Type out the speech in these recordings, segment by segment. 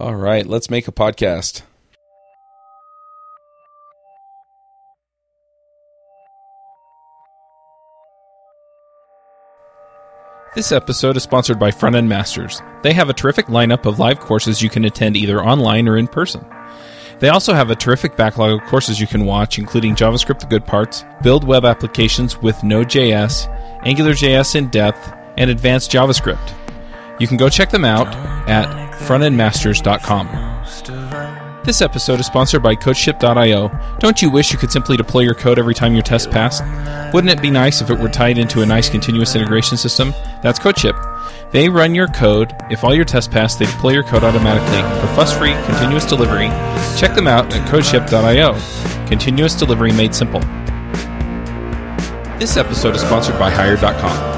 All right, let's make a podcast. This episode is sponsored by Front End Masters. They have a terrific lineup of live courses you can attend either online or in person. They also have a terrific backlog of courses you can watch, including JavaScript the good parts, build web applications with Node.js, AngularJS in depth, and advanced JavaScript. You can go check them out at frontendmasters.com. This episode is sponsored by CodeShip.io. Don't you wish you could simply deploy your code every time your test passed? Wouldn't it be nice if it were tied into a nice continuous integration system? That's CodeShip. They run your code. If all your tests pass, they deploy your code automatically for fuss-free continuous delivery. Check them out at CodeShip.io. Continuous delivery made simple. This episode is sponsored by Hired.com.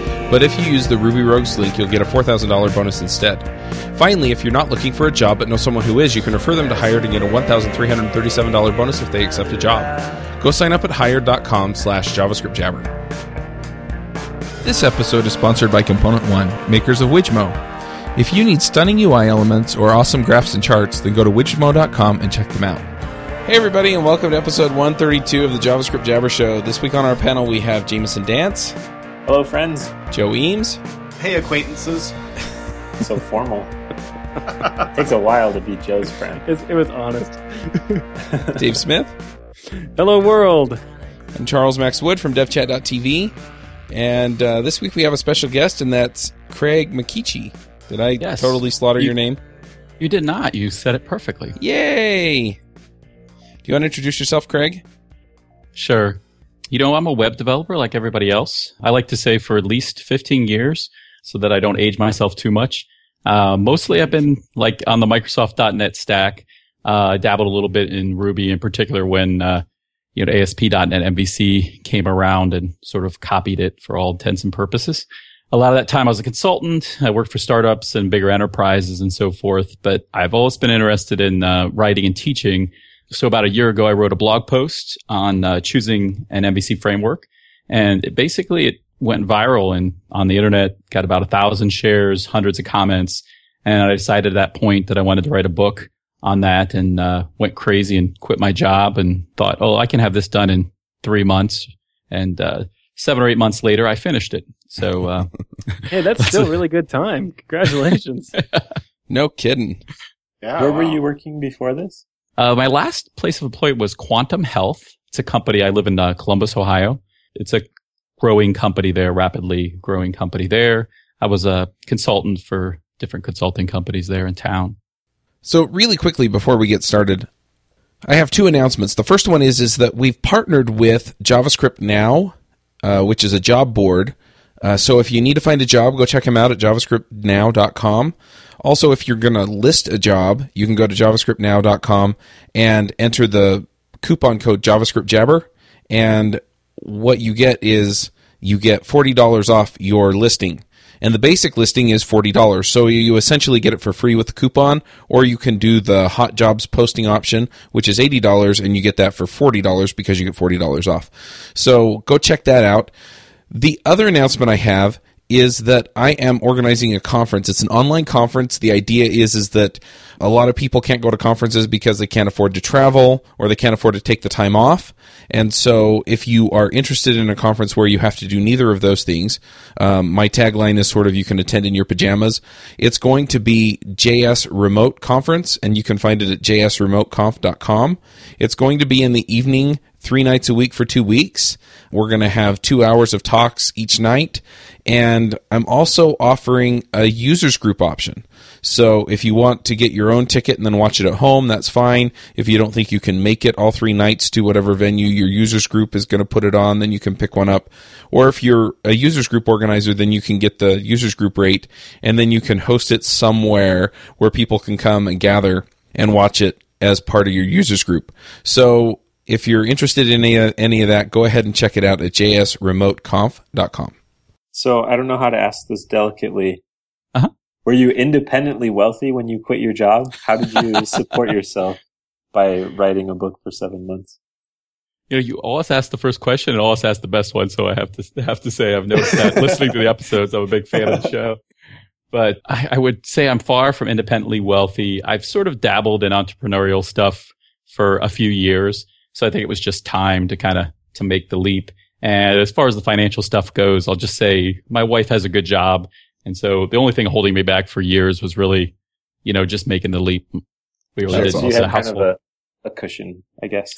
But if you use the Ruby Rogues link, you'll get a $4,000 bonus instead. Finally, if you're not looking for a job but know someone who is, you can refer them to Hired and get a $1,337 bonus if they accept a job. Go sign up at hired.com slash JavaScript Jabber. This episode is sponsored by Component One, makers of Wijmo. If you need stunning UI elements or awesome graphs and charts, then go to wijmo.com and check them out. Hey, everybody, and welcome to episode 132 of the JavaScript Jabber Show. This week on our panel, we have Jameson Dance, Hello, friends. Joe Eames, Hey, acquaintances. So formal. it Takes a while to be Joe's friend. It's, it was honest. Dave Smith, Hello, world. and Charles Max Wood from DevChat.tv. And uh, this week we have a special guest, and that's Craig McKeachie. Did I Yes. totally slaughter You- your name? You did not. You said it perfectly. Yay! Do you want to introduce yourself, Craig? Sure. You know, I'm a web developer like everybody else. I like to say for at least 15 years so that I don't age myself too much. Uh, mostly I've been like on the Microsoft.NET stack. Uh, I dabbled a little bit in Ruby in particular when, uh, you know, ASP.NET MVC came around and sort of copied it for all intents and purposes. A lot of that time I was a consultant. I worked for startups and bigger enterprises and so forth, but I've always been interested in, uh, writing and teaching. So about a year ago, I wrote a blog post on uh, choosing an MVC framework, and it basically it went viral and on the internet got about a thousand shares, hundreds of comments, and I decided at that point that I wanted to write a book on that, and uh, went crazy and quit my job and thought, oh, I can have this done in three months, and uh, seven or eight months later, I finished it. So uh, Hey, that's still a- really good time. Congratulations. No kidding. Yeah. Where were you working before this? Uh, my last place of employment was Quantum Health. It's a company. I live in uh, Columbus, Ohio. It's a growing company there, rapidly growing company there. I was a consultant for different consulting companies there in town. So, really quickly before we get started, I have two announcements. The first one is is that we've partnered with JavaScript Now, uh, which is a job board. Uh, so, if you need to find a job, go check him out at javascriptnow.com. Also, if you're going to list a job, you can go to javascriptnow.com and enter the coupon code JavaScript Jabber, and what you get is you get forty dollars off your listing. And the basic listing is $40. So you essentially get it for free with the coupon, or you can do the hot jobs posting option, which is $80, and you get that for $40 because you get $40 off. So go check that out. The other announcement I have is that I am organizing a conference. It's an online conference. The idea is is that a lot of people can't go to conferences because they can't afford to travel or they can't afford to take the time off. And so, if you are interested in a conference where you have to do neither of those things, um, my tagline is sort of you can attend in your pajamas. It's going to be JS Remote Conference, and you can find it at jsremoteconf.com. It's going to be in the evening, three nights a week for two weeks. We're going to have two hours of talks each night. And I'm also offering a users group option. So if you want to get your own ticket and then watch it at home, that's fine. If you don't think you can make it all three nights to whatever venue your users group is going to put it on, then you can pick one up. Or if you're a users group organizer, then you can get the users group rate and then you can host it somewhere where people can come and gather and watch it as part of your users group. So if you're interested in any of, any of that, go ahead and check it out at jsremoteconf.com. So I don't know how to ask this delicately. Uh-huh. Were you independently wealthy when you quit your job? How did you support yourself by writing a book for seven months? You know, you always ask the first question and always ask the best one. So I have to have to say I've noticed that listening to the episodes. I'm a big fan of the show. But I, I would say I'm far from independently wealthy. I've sort of dabbled in entrepreneurial stuff for a few years. So I think it was just time to kind of to make the leap. And as far as the financial stuff goes, I'll just say my wife has a good job. And so the only thing holding me back for years was really, you know, just making the leap. We were That's so awesome. you a had kind of a, a cushion, I guess.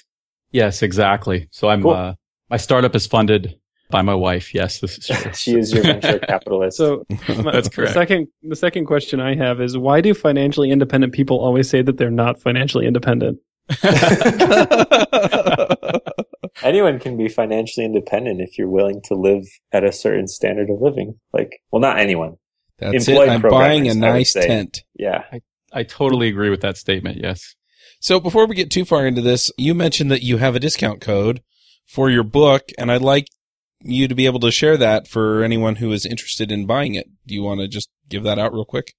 Yes, exactly. So I'm, Cool. uh, my startup is funded by my wife. Yes, this is true. she is your venture capitalist. So my- That's The correct. second, the second question I have is why do financially independent people always say that they're not financially independent? Anyone can be financially independent if you're willing to live at a certain standard of living. Like, well, not anyone. That's Employed it. I'm buying a programmers, I would nice tent. Yeah. I totally agree with that statement. Yes. So before we get too far into this, you mentioned that you have a discount code for your book, and I'd like you to be able to share that for anyone who is interested in buying it. Do you want to just give that out real quick?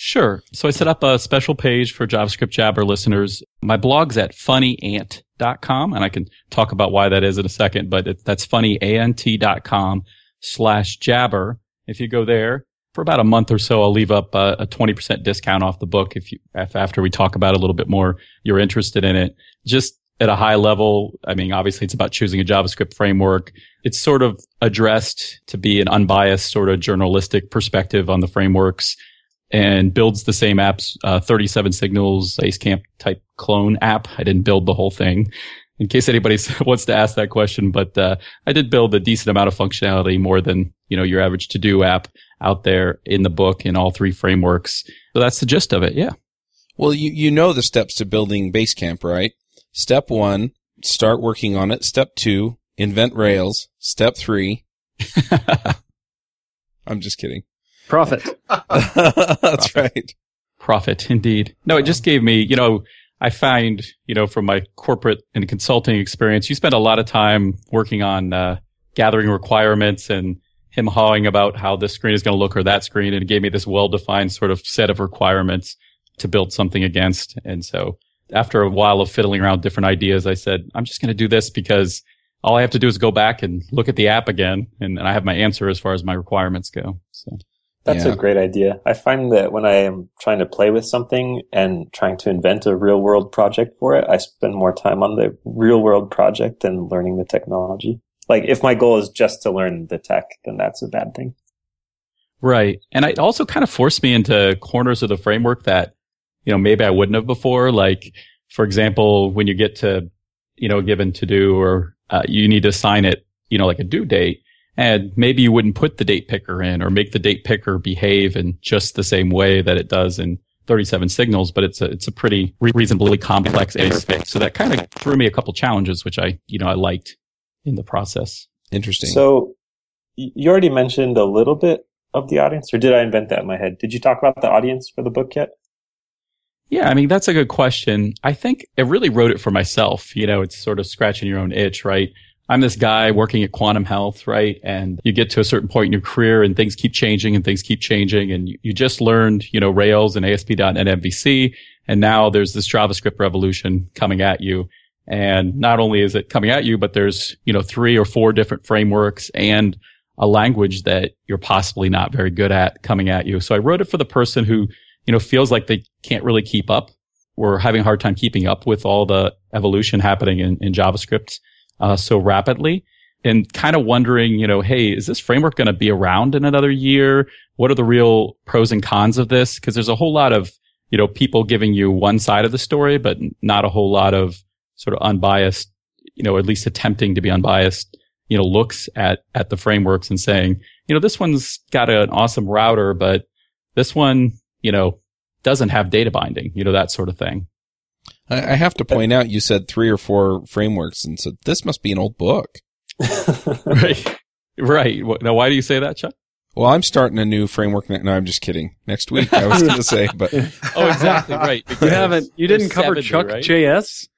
Sure. So I set up a special page for JavaScript Jabber listeners. My blog's at funnyant.com, and I can talk about why that is in a second, but it, that's funnyant.com slash jabber. If you go there for about a month or so, I'll leave up a, a 20% discount off the book if you, if after we talk about it a little bit more, you're interested in it. Just at a high level, I mean, obviously it's about choosing a JavaScript framework. It's sort of addressed to be an unbiased sort of journalistic perspective on the frameworks and builds the same apps, uh, 37 Signals Basecamp type clone app. I didn't build the whole thing in case anybody wants to ask that question, but, uh, I did build a decent amount of functionality more than, you know, your average to do app out there in the book in all three frameworks. So that's the gist of it. Yeah. Well, you, you know the steps to building Basecamp, right? Step one, start working on it. Step two, invent Rails. Step three, I'm just kidding. Profit. That's right. Profit, indeed. No, it just gave me, you know, I find, you know, from my corporate and consulting experience, you spend a lot of time working on uh, gathering requirements and him hawing about how this screen is going to look or that screen. And it gave me this well-defined sort of set of requirements to build something against. And so after a while of fiddling around with different ideas, I said, I'm just going to do this because all I have to do is go back and look at the app again. And, and I have my answer as far as my requirements go. So That's Yeah. a great idea. I find that when I am trying to play with something and trying to invent a real world project for it, I spend more time on the real world project than learning the technology. Like if my goal is just to learn the tech, then that's a bad thing. Right. And it also kind of forced me into corners of the framework that, you know, maybe I wouldn't have before. Like, for example, when you get to, you know, a given to do or uh, you need to assign it, you know, like a due date and maybe you wouldn't put the date picker in or make the date picker behave in just the same way that it does in 37 signals, but it's a, it's a pretty reasonably complex interface. So that kind of threw me a couple challenges, which I, you know, I liked in the process. Interesting. So you already mentioned a little bit of the audience, or did I invent that in my head? Did you talk about the audience for the book yet? Yeah, I mean, that's a good question. I think I really wrote it for myself. You know, it's sort of scratching your own itch, right? I'm this guy working at Quantum Health, right? And you get to a certain point in your career and things keep changing and things keep changing. And you, just learned, you know, Rails and ASP.NET MVC. And now there's this JavaScript revolution coming at you. And not only is it coming at you, but there's, you know, three or four different frameworks and a language that you're possibly not very good at coming at you. So I wrote it for the person who, you know, feels like they can't really keep up or having a hard time keeping up with all the evolution happening in, in JavaScript uh, so rapidly and kind of wondering, you know, hey, is this framework going to be around in another year? What are the real pros and cons of this? Because there's a whole lot of, you know, people giving you one side of the story, but not a whole lot of sort of unbiased, you know, at least attempting to be unbiased, you know, looks at, at the frameworks and saying, you know, this one's got an awesome router, but this one, you know, doesn't have data binding, you know, that sort of thing. I, I have to point out, you said three or four frameworks, and so this must be an old book. right. Right. Now, why do you say that, Chuck? Well, I'm starting a new framework. Ne- no, I'm just kidding. Next week, I was going to say, but Oh, exactly. Right. You haven't, you didn't cover 70, Chuck right? JS?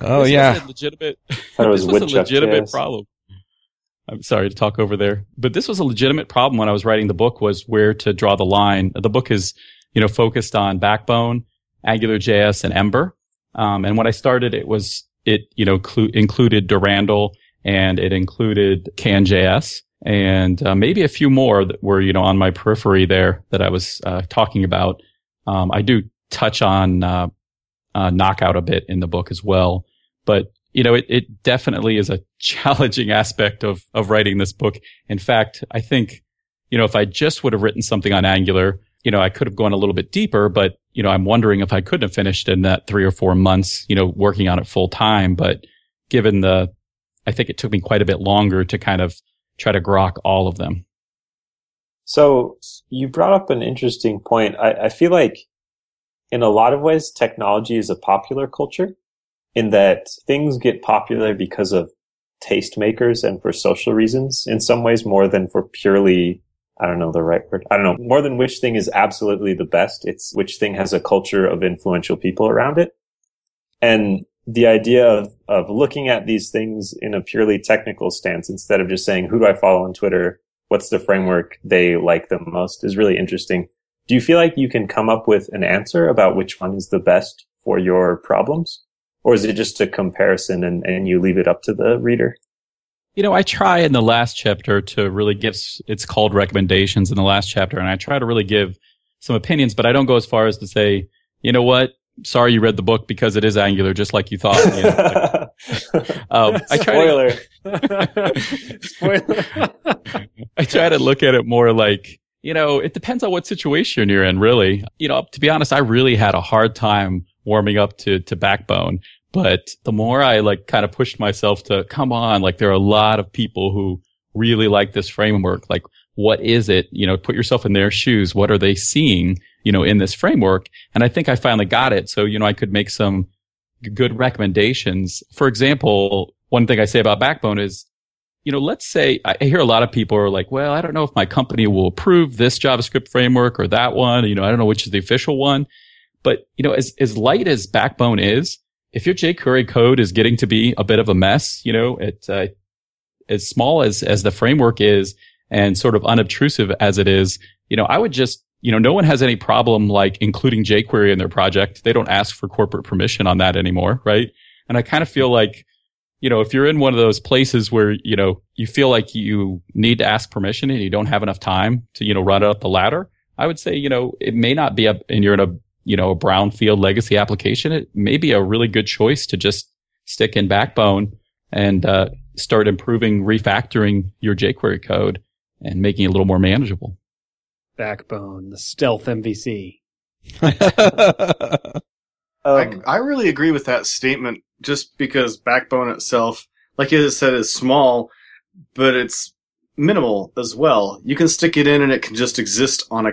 Oh This yeah. was a legitimate. thought it was this was a Woodchuck legitimate JS. problem. I'm sorry to talk over there, but this was a legitimate problem when I was writing the book. Was where to draw the line. The book is, you know, focused on Backbone, Angular JS, and Ember. Um, and when I started, it was it you know clu- included Durandal and it included CanJS and uh, maybe a few more that were you know on my periphery there that I was uh, talking about. Um, I do touch on uh, uh, Knockout a bit in the book as well, but you know it, it definitely is a challenging aspect of of writing this book. In fact, I think you know if I just would have written something on Angular, you know I could have gone a little bit deeper, but you know I'm wondering if I couldn't have finished in that three or four months, you know, working on it full time. But given the, I think it took me quite a bit longer to kind of try to grok all of them. So you brought up an interesting point. I, I feel like in a lot of ways, technology is a popular culture in that things get popular because of tastemakers and for social reasons in some ways more than for purely, I don't know the right word. I don't know, more than which thing is absolutely the best. It's which thing has a culture of influential people around it. And the idea of, of looking at these things in a purely technical stance instead of just saying, who do I follow on Twitter? What's the framework they like the most is really interesting. Do you feel like you can come up with an answer about which one is the best for your problems? Or is it just a comparison and, and you leave it up to the reader? You know, I try in the last chapter to really give, it's called recommendations in the last chapter, and I try to really give some opinions, but I don't go as far as to say, you know what? Sorry you read the book because it is Angular, just like you thought. You know, like, um, I try to, Spoiler. Spoiler. I try to look at it more like, you know, it depends on what situation you're in, really. You know, to be honest, I really had a hard time warming up to, to Backbone. But the more I like kind of pushed myself to come on, like there are a lot of people who really like this framework. Like, what is it? You know, put yourself in their shoes. What are they seeing, you know, in this framework? And I think I finally got it. So, you know, I could make some good recommendations. For example, one thing I say about Backbone is, you know, let's say I hear a lot of people are like, well, I don't know if my company will approve this JavaScript framework or that one. You know, I don't know which is the official one. But, you know, as, as light as Backbone is, if your jQuery code is getting to be a bit of a mess, you know, it, uh, as small as, as the framework is and sort of unobtrusive as it is, you know, I would just, you know, no one has any problem like including jQuery in their project. They don't ask for corporate permission on that anymore, right? And I kind of feel like, you know, if you're in one of those places where, you know, you feel like you need to ask permission and you don't have enough time to, you know, run up the ladder, I would say, you know, it may not be a, and you're in a, you know, a brownfield legacy application. It may be a really good choice to just stick in Backbone and, uh, start improving, refactoring your jQuery code and making it a little more manageable. Backbone, the stealth MVC. I, Um, I really agree with that statement just because Backbone itself, like you said, is small, but it's minimal as well. You can stick it in and it can just exist on a,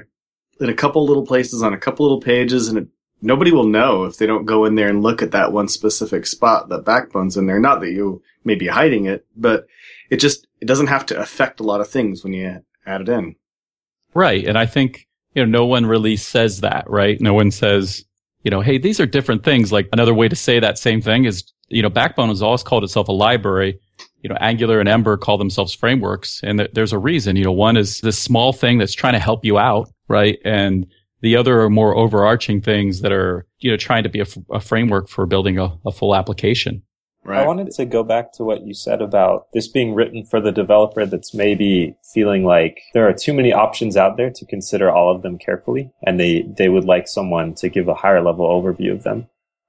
in a couple little places on a couple little pages and it, nobody will know if they don't go in there and look at that one specific spot that Backbone's in there. Not that you may be hiding it, but it just, it doesn't have to affect a lot of things when you add it in. Right. And I think, you know, no one really says that, right? No one says, you know, hey, these are different things. Like another way to say that same thing is, you know, Backbone has always called itself a library. You know, Angular and Ember call themselves frameworks. And th- there's a reason, you know, one is this small thing that's trying to help you out, right? And the other are more overarching things that are, you know, trying to be a, f- a framework for building a, a full application. Right. I wanted to go back to what you said about this being written for the developer that's maybe feeling like there are too many options out there to consider all of them carefully and they, they would like someone to give a higher level overview of them.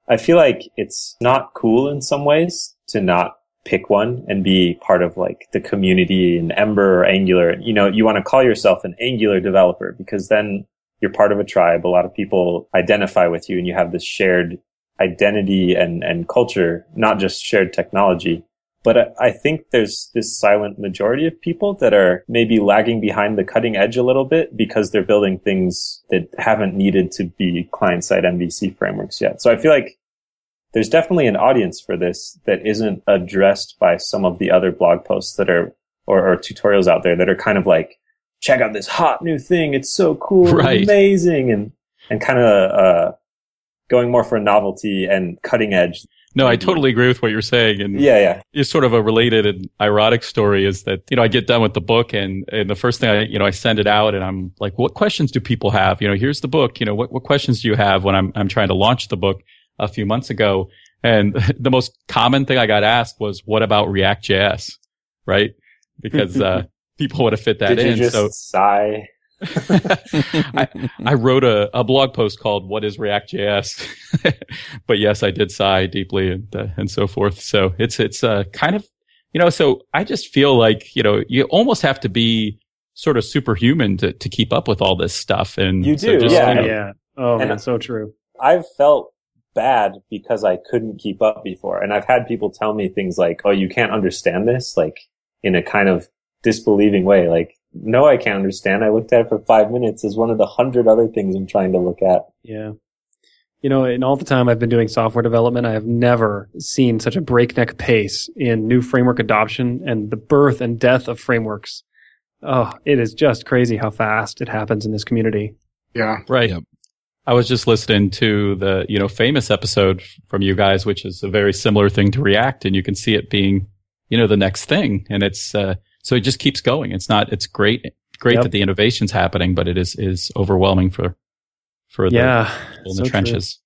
I feel like it's not cool in some ways to not pick one and be part of like the community in Ember or Angular. You know, you want to call yourself an Angular developer because then you're part of a tribe. A lot of people identify with you and you have this shared identity and, and culture, not just shared technology. But I, I think there's this silent majority of people that are maybe lagging behind the cutting edge a little bit because they're building things that haven't needed to be client side MVC frameworks yet. So I feel like there's definitely an audience for this that isn't addressed by some of the other blog posts that are, or, or tutorials out there that are kind of like, check out this hot new thing. It's so cool, Right. amazing, and and kind of uh, going more for novelty and cutting edge. No, I totally agree with what you're saying. And Yeah, yeah. it's sort of a related and ironic story is that, you know, I get done with the book and, and the first thing I, you know, I send it out and I'm like, what questions do people have? You know, here's the book. You know, what, what questions do you have when I'm, I'm trying to launch the book a few months ago? And the most common thing I got asked was, what about React JS? Right? Because, uh, people would have fit that Did you in. just so sigh? I, I wrote a, a blog post called "What is React JS," but yes, I did sigh deeply and uh, and so forth. So it's it's uh, kind of you know. So I just feel like you know you almost have to be sort of superhuman to to keep up with all this stuff. And You so do, just, yeah. you know, yeah. Oh And- man, so true. I've felt bad because I couldn't keep up before. And I've had people tell me things like, oh, you can't understand this, like in a kind of disbelieving way. Like, no, I can't understand. I looked at it for five minutes as one of the hundred other things I'm trying to look at. Yeah. You know, in all the time I've been doing software development, I have never seen such a breakneck pace in new framework adoption and the birth and death of frameworks. Oh, it is just crazy how fast it happens in this community. Yeah. Right. Yep. I was just listening to the, you know, famous episode from you guys, which is a very similar thing to React and you can see it being, you know, the next thing. And it's, uh, so it just keeps going. It's not, it's great, great Yep. that the innovation's happening, but it is, is overwhelming for, for the Yeah. people in so the trenches.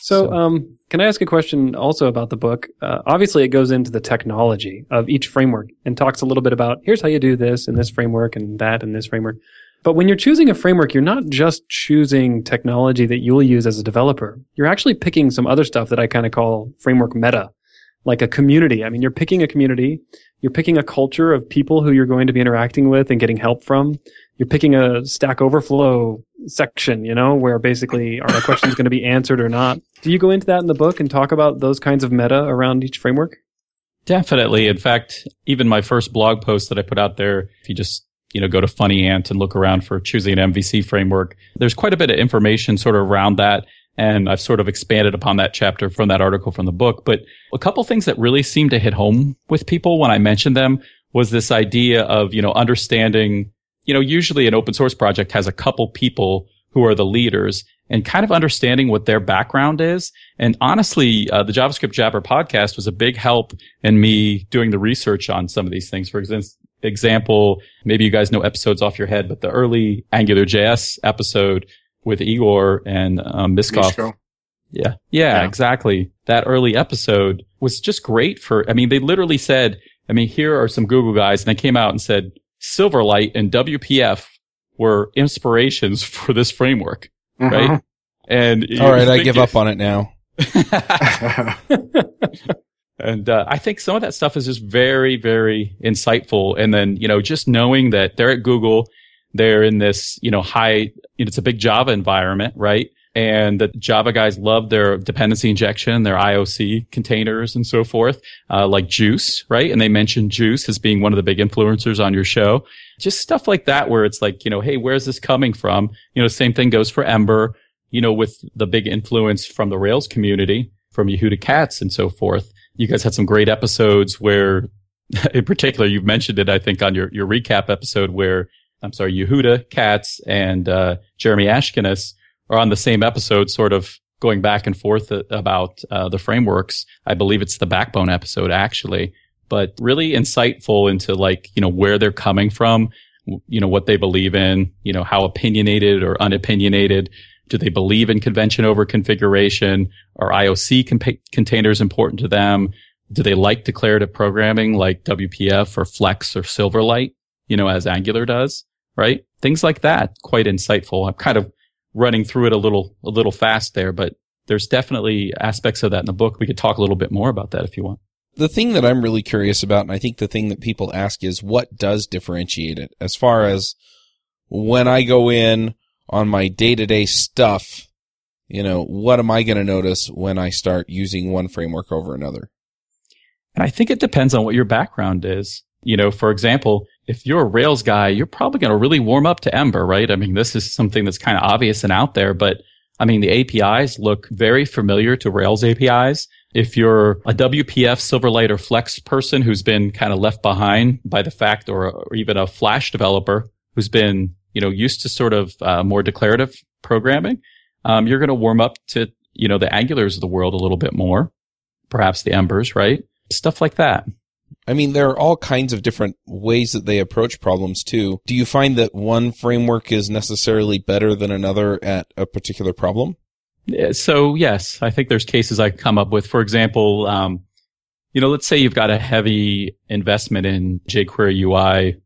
So, So- um, can I ask a question also about the book? Uh, obviously, it goes into the technology of each framework and talks a little bit about here's how you do this in this framework and that in this framework. But when you're choosing a framework, you're not just choosing technology that you'll use as a developer. You're actually picking some other stuff that I kind of call framework meta, like a community. I mean, you're picking a community, you're picking a culture of people who you're going to be interacting with and getting help from. You're picking a Stack Overflow section, you know, where basically are the questions going to be answered or not. Do you go into that in the book and talk about those kinds of meta around each framework? Definitely. In fact, even my first blog post that I put out there, if you just, you know, go to Funny Ant and look around for choosing an MVC framework, there's quite a bit of information sort of around that. And I've sort of expanded upon that chapter from that article from the book. But a couple things that really seemed to hit home with people when I mentioned them was this idea of, you know, understanding, you know, usually an open source project has a couple people who are the leaders and kind of understanding what their background is. And honestly, uh, the JavaScript Jabber podcast was a big help in me doing the research on some of these things. For ex- example, maybe you guys know episodes off your head, but the early Angular JS episode with Igor and um, Misko. Yeah. yeah. Yeah. exactly. That early episode was just great for, I mean, they literally said, I mean, here are some Google guys and they came out and said Silverlight and WPF were inspirations for this framework. Right. And All right, I give up on it now. and uh, I think some of that stuff is just very, very insightful. And then, you know, just knowing that they're at Google, they're in this, you know, high, you know, it's a big Java environment, right? And the Java guys love their dependency injection, their IOC containers and so forth, uh, like Guice, right? And they mentioned Guice as being one of the big influencers on your show. Just stuff like that where it's like, you know, hey, where's this coming from? You know, same thing goes for Ember, you know, with the big influence from the Rails community, from Yehuda Katz and so forth. You guys had some great episodes where, in particular, you've mentioned it, I think, on your, your recap episode where, I'm sorry, Yehuda Katz and, uh, Jeremy Ashkenas are on the same episode, sort of going back and forth about, uh, the frameworks. I believe it's the backbone episode, actually, but really insightful into like, you know, where they're coming from, you know, what they believe in, you know, how opinionated or unopinionated. Do they believe in convention over configuration? Are IOC containers important to them? Do they like declarative programming like WPF or Flex or Silverlight, you know, as Angular does, right? Things like that. Quite insightful. I'm kind of running through it a little, a little fast there, but there's definitely aspects of that in the book. We could talk a little bit more about that if you want. The thing that I'm really curious about, and I think the thing that people ask is what does differentiate it as far as when I go in on my day to day stuff, you know, what am I going to notice when I start using one framework over another? And I think it depends on what your background is. You know, for example, if you're a Rails guy, you're probably going to really warm up to Ember, right? I mean, this is something that's kind of obvious and out there, but I mean, the APIs look very familiar to Rails APIs. If you're a WPF, Silverlight, or Flex person who's been kind of left behind by the fact, or, or even a Flash developer who's been, you know, used to sort of uh, more declarative programming, um, you're going to warm up to, you know, the Angulars of the world a little bit more. perhaps the embers, right? Stuff like that. I mean, there are all kinds of different ways that they approach problems too. Do you find that one framework is necessarily better than another at a particular problem? So yes, I think there's cases I come up with. For example, um, you know, let's say you've got a heavy investment in jQuery UI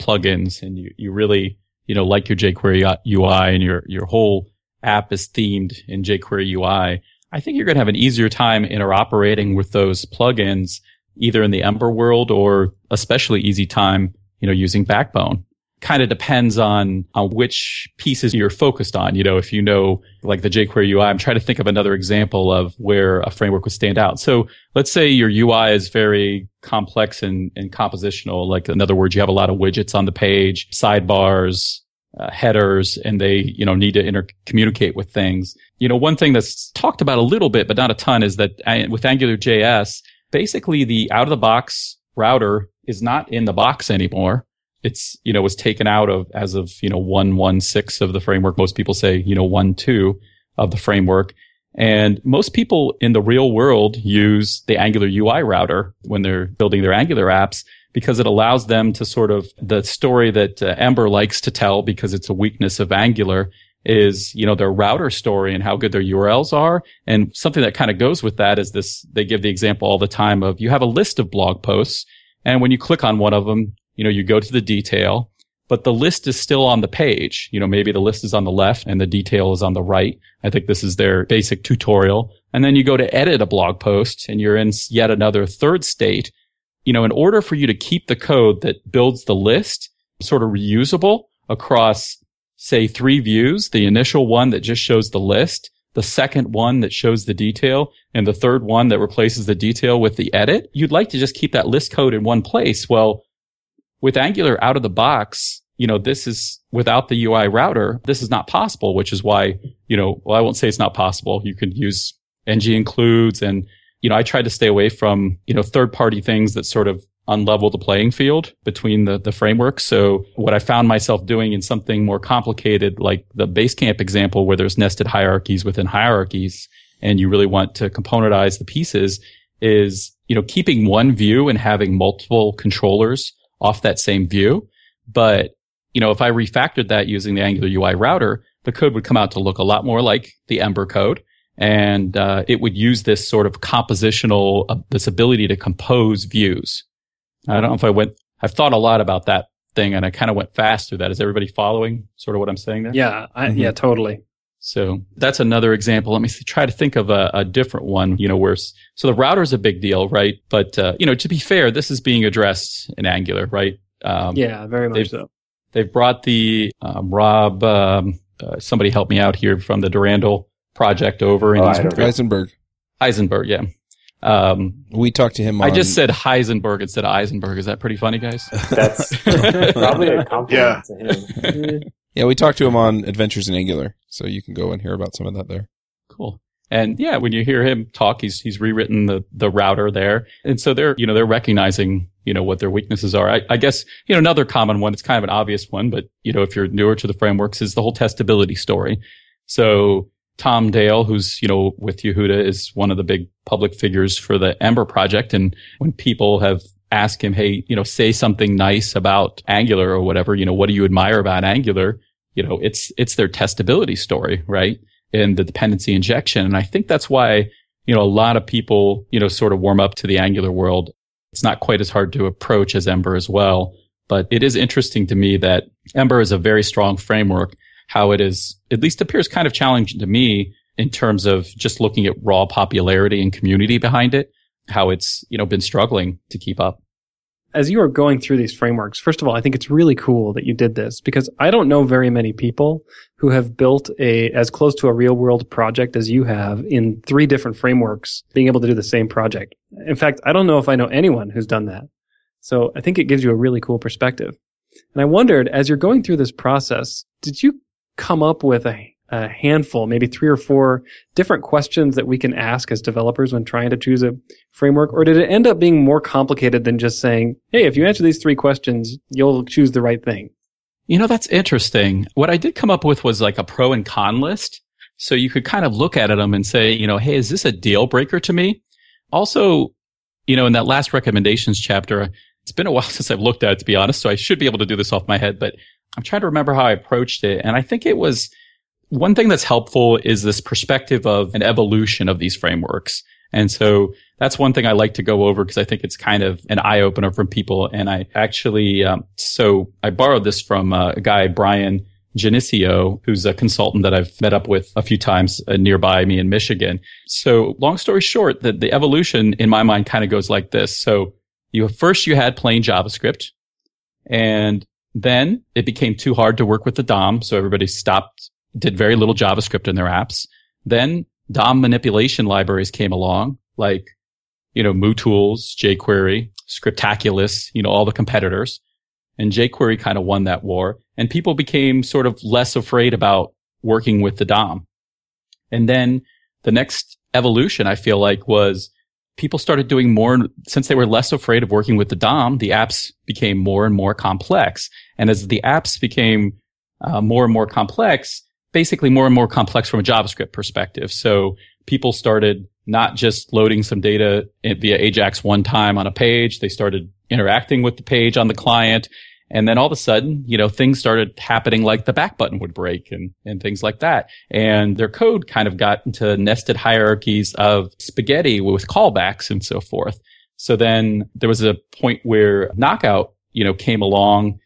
plugins and you, you really, you know, like your jQuery UI and your, your whole app is themed in jQuery UI. I think you're going to have an easier time interoperating with those plugins either in the Ember world or especially easy time, you know, using Backbone. Kind of depends on, on which pieces you're focused on. You know, if you know, like the jQuery UI, I'm trying to think of another example of where a framework would stand out. So let's say your UI is very complex and, and compositional. Like, in other words, you have a lot of widgets on the page, sidebars, uh, headers, and they, you know, need to intercommunicate with things. You know, one thing that's talked about a little bit, but not a ton is that uh, with Angular JS, basically the out of the box router is not in the box anymore. It's, you know, was taken out of as of, you know, 116 of the framework. Most people say, you know, 1 2 of the framework. And most people in the real world use the Angular UI router when they're building their Angular apps because it allows them to sort of the story that uh, Ember likes to tell because it's a weakness of Angular is, you know, their router story and how good their URLs are. And something that kind of goes with that is this, they give the example all the time of you have a list of blog posts. And when you click on one of them, you know, you go to the detail, but the list is still on the page. You know, maybe the list is on the left and the detail is on the right. I think this is their basic tutorial. And then you go to edit a blog post and you're in yet another third state. You know, in order for you to keep the code that builds the list sort of reusable across say three views, the initial one that just shows the list, the second one that shows the detail, and the third one that replaces the detail with the edit, you'd like to just keep that list code in one place. Well, with Angular out of the box, you know, this is without the UI router, this is not possible, which is why, you know, well, I won't say it's not possible. You can use ng includes and, you know, I try to stay away from, you know, third party things that sort of unlevel the playing field between the, the frameworks. So what I found myself doing in something more complicated, like the Basecamp example where there's nested hierarchies within hierarchies and you really want to componentize the pieces is, you know, keeping one view and having multiple controllers off that same view. But, you know, if I refactored that using the Angular UI router, the code would come out to look a lot more like the Ember code. And uh, it would use this sort of compositional, uh, this ability to compose views. I don't know if I went, I've thought a lot about that thing and I kind of went fast through that. Is everybody following sort of what I'm saying there? Yeah. I, mm-hmm. Yeah, totally. So that's another example. Let me see, try to think of a, a, different one, you know, where, so the router is a big deal, right? But, uh, you know, to be fair, this is being addressed in Angular, right? Um, yeah, very much they've, so. They've brought the, um, Rob, um, uh, somebody help me out here from the Durandal project over and oh, Eisenberg. Eisenberg, yeah. Um, we talked to him. I just said Heisenberg instead of Eisenberg. Is that pretty funny, guys? That's probably a compliment yeah. to him. yeah, we talked to him on Adventures in Angular, so you can go and hear about some of that there. Cool. And yeah, when you hear him talk, he's he's rewritten the the router there, and so they're you know they're recognizing you know what their weaknesses are. I, I guess you know another common one. It's kind of an obvious one, but you know if you're newer to the frameworks, is the whole testability story. So Tom Dale, who's, you know, with Yehuda is one of the big public figures for the Ember project. And when people have asked him, Hey, you know, say something nice about Angular or whatever, you know, what do you admire about Angular? You know, it's, it's their testability story, right? And the dependency injection. And I think that's why, you know, a lot of people, you know, sort of warm up to the Angular world. It's not quite as hard to approach as Ember as well. But it is interesting to me that Ember is a very strong framework how it is, at least appears kind of challenging to me in terms of just looking at raw popularity and community behind it, how it's, you know, been struggling to keep up. As you are going through these frameworks, first of all, I think it's really cool that you did this because I don't know very many people who have built a as close to a real world project as you have in three different frameworks being able to do the same project. In fact, I don't know if I know anyone who's done that. So I think it gives you a really cool perspective. And I wondered, as you're going through this process, did you come up with a, a handful, maybe three or four different questions that we can ask as developers when trying to choose a framework? Or did it end up being more complicated than just saying, hey, if you answer these three questions, you'll choose the right thing? You know, that's interesting. What I did come up with was like a pro and con list. So you could kind of look at them and say, you know, hey, is this a deal breaker to me? also, you know, in that last recommendations chapter, it's been a while since I've looked at it, to be honest. So I should be able to do this off my head, but I'm trying to remember how I approached it. And I think it was one thing that's helpful is this perspective of an evolution of these frameworks. And so that's one thing I like to go over because I think it's kind of an eye opener from people. And I actually, um, so I borrowed this from uh, a guy, Brian Genisio, who's a consultant that I've met up with a few times uh, nearby me in Michigan. So long story short, that the evolution in my mind kind of goes like this. So you first you had plain JavaScript and then it became too hard to work with the DOM. So everybody stopped, did very little JavaScript in their apps. Then DOM manipulation libraries came along, like, you know, MooTools, jQuery, Scriptaculous, you know, all the competitors. And jQuery kind of won that war. And people became sort of less afraid about working with the DOM. And then the next evolution, I feel like, was people started doing more, since they were less afraid of working with the DOM, the apps became more and more complex. And as the apps became uh, more and more complex, basically more and more complex from a JavaScript perspective. So people started not just loading some data via Ajax one time on a page. They started interacting with the page on the client. And then all of a sudden, you know, things started happening like the back button would break and, and things like that. And their code kind of got into nested hierarchies of spaghetti with callbacks and so forth. So then there was a point where Knockout, you know, came along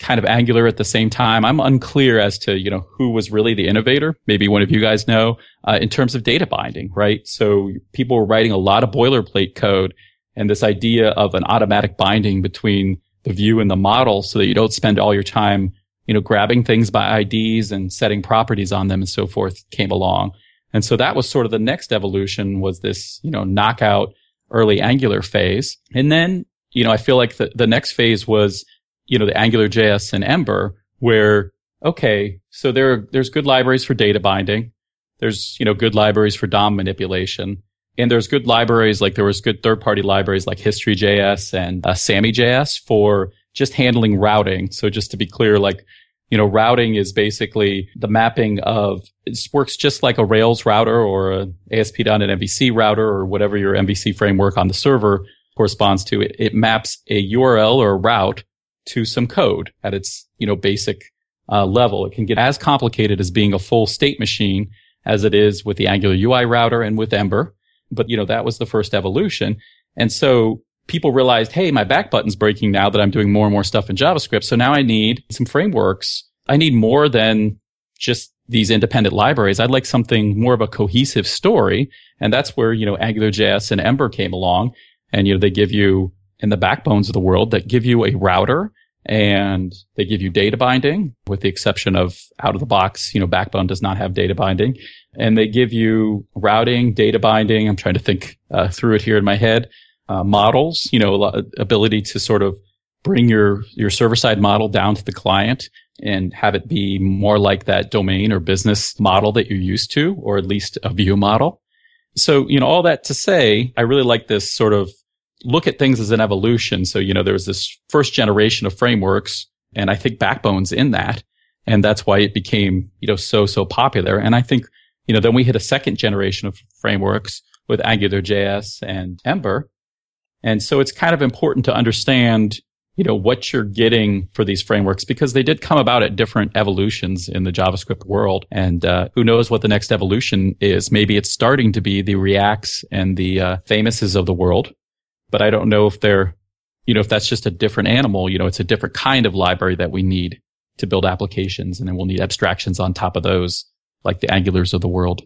kind of angular at the same time. I'm unclear as to, you know, who was really the innovator. Maybe one of you guys know, uh, in terms of data binding, right? So people were writing a lot of boilerplate code and this idea of an automatic binding between the view and the model so that you don't spend all your time, you know, grabbing things by IDs and setting properties on them and so forth came along. And so that was sort of the next evolution was this, you know, knockout early Angular phase. And then, you know, I feel like the, the next phase was you know, the Angular JS and Ember where, okay, so there, there's good libraries for data binding. There's, you know, good libraries for DOM manipulation. And there's good libraries, like there was good third party libraries like History.js and uh, Sammy.js for just handling routing. So just to be clear, like, you know, routing is basically the mapping of, it works just like a Rails router or a ASP.NET MVC router or whatever your MVC framework on the server corresponds to. It, it maps a URL or a route to some code at its, you know, basic uh, level. It can get as complicated as being a full state machine as it is with the Angular UI router and with Ember. But, you know, that was the first evolution. And so people realized, hey, my back button's breaking now that I'm doing more and more stuff in JavaScript. So now I need some frameworks. I need more than just these independent libraries. I'd like something more of a cohesive story. And that's where, you know, AngularJS and Ember came along. And, you know, they give you in the backbones of the world that give you a router and they give you data binding with the exception of out of the box, you know, backbone does not have data binding and they give you routing, data binding. I'm trying to think uh, through it here in my head. Uh, models, you know, ability to sort of bring your, your server side model down to the client and have it be more like that domain or business model that you're used to, or at least a view model. So, you know, all that to say, I really like this sort of look at things as an evolution. So, you know, there was this first generation of frameworks and I think Backbone's in that. And that's why it became, you know, so, so popular. And I think, you know, then we hit a second generation of frameworks with AngularJS and Ember. And so it's kind of important to understand, you know, what you're getting for these frameworks because they did come about at different evolutions in the JavaScript world. And uh, who knows what the next evolution is? Maybe it's starting to be the Reacts and the uh, Famouses of the world but I don't know if they're, you know, if that's just a different animal, you know, it's a different kind of library that we need to build applications. And then we'll need abstractions on top of those, like the angulars of the world.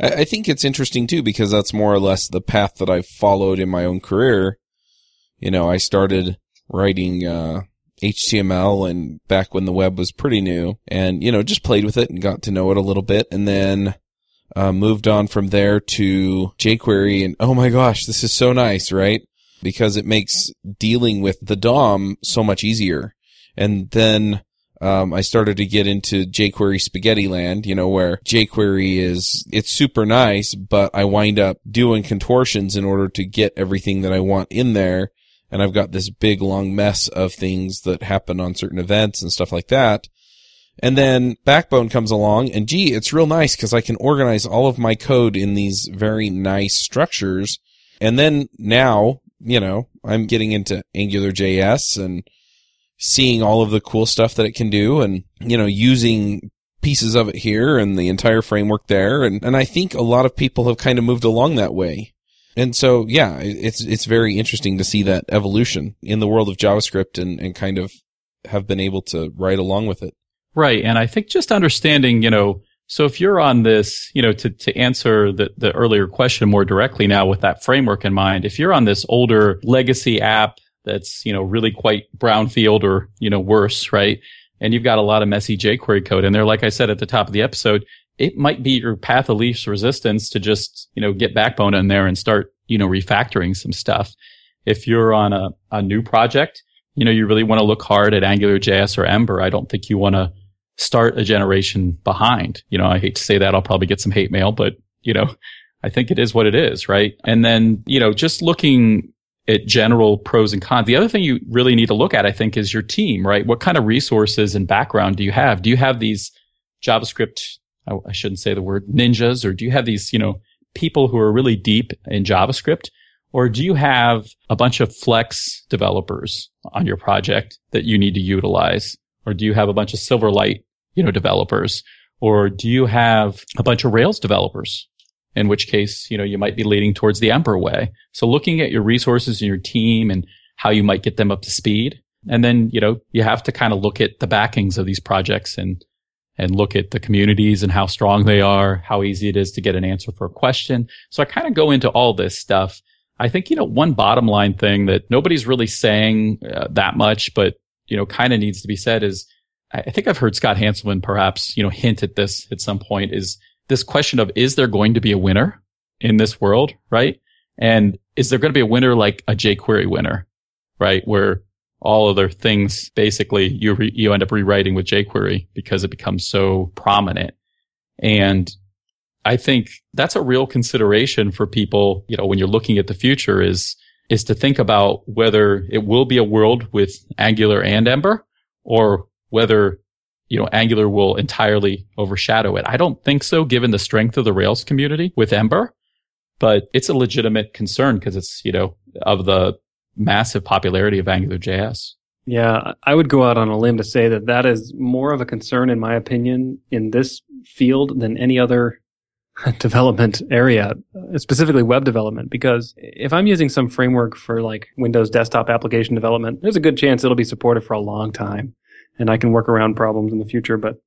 I think it's interesting too, because that's more or less the path that I've followed in my own career. You know, I started writing, uh, HTML and back when the web was pretty new and, you know, just played with it and got to know it a little bit. And then, uh, moved on from there to jQuery and oh my gosh, this is so nice, right? Because it makes dealing with the DOM so much easier. And then um, I started to get into jQuery spaghetti land, you know, where jQuery is, it's super nice, but I wind up doing contortions in order to get everything that I want in there. And I've got this big long mess of things that happen on certain events and stuff like that. And then Backbone comes along and gee, it's real nice because I can organize all of my code in these very nice structures And then now, you know, I'm getting into Angular JS and seeing all of the cool stuff that it can do and, you know, using pieces of it here and the entire framework there. And, and I think a lot of people have kind of moved along that way. And so, yeah, it's, it's very interesting to see that evolution in the world of JavaScript and, and kind of have been able to ride along with it. Right. And I think just understanding, you know, so if you're on this, you know, to, to answer the, the earlier question more directly now with that framework in mind, if you're on this older legacy app that's, you know, really quite brownfield or, you know, worse, right? And you've got a lot of messy jQuery code in there. Like I said at the top of the episode, it might be your path of least resistance to just, you know, get Backbone in there and start, you know, refactoring some stuff. If you're on a, a new project, you know, you really want to look hard at AngularJS or Ember. I don't think you want to start a generation behind. You know, I hate to say that. I'll probably get some hate mail, but, you know, I think it is what it is, right? And then, you know, just looking at general pros and cons. The other thing you really need to look at, I think, is your team, right? What kind of resources and background do you have? Do you have these JavaScript, I shouldn't say the word ninjas, or do you have these, you know, people who are really deep in JavaScript? Or do you have a bunch of Flex developers on your project that you need to utilize? Or do you have a bunch of Silverlight, you know, developers? Or do you have a bunch of Rails developers in which case, you know, you might be leading towards the Ember way. So looking at your resources and your team and how you might get them up to speed. And then, you know, you have to kind of look at the backings of these projects and, and look at the communities and how strong they are, how easy it is to get an answer for a question. So I kind of go into all this stuff. I think, you know, one bottom line thing that nobody's really saying uh, that much, but, you know, kind of needs to be said is I think I've heard Scott Hanselman perhaps, you know, hint at this at some point is this question of is there going to be a winner in this world, right? And is there going to be a winner like a jQuery winner, right? Where all other things basically you re- you end up rewriting with jQuery because it becomes so prominent. And I think that's a real consideration for people, you know, when you're looking at the future is is to think about whether it will be a world with Angular and Ember or whether you know, Angular will entirely overshadow it. I don't think so, given the strength of the Rails community with Ember, but it's a legitimate concern because it's, you know, of the massive popularity of AngularJS. Yeah, I would go out on a limb to say that that is more of a concern, in my opinion, in this field than any other development area, uh, specifically web development. Because if I'm using some framework for like Windows desktop application development, there's a good chance it'll be supported for a long time and I can work around problems in the future. But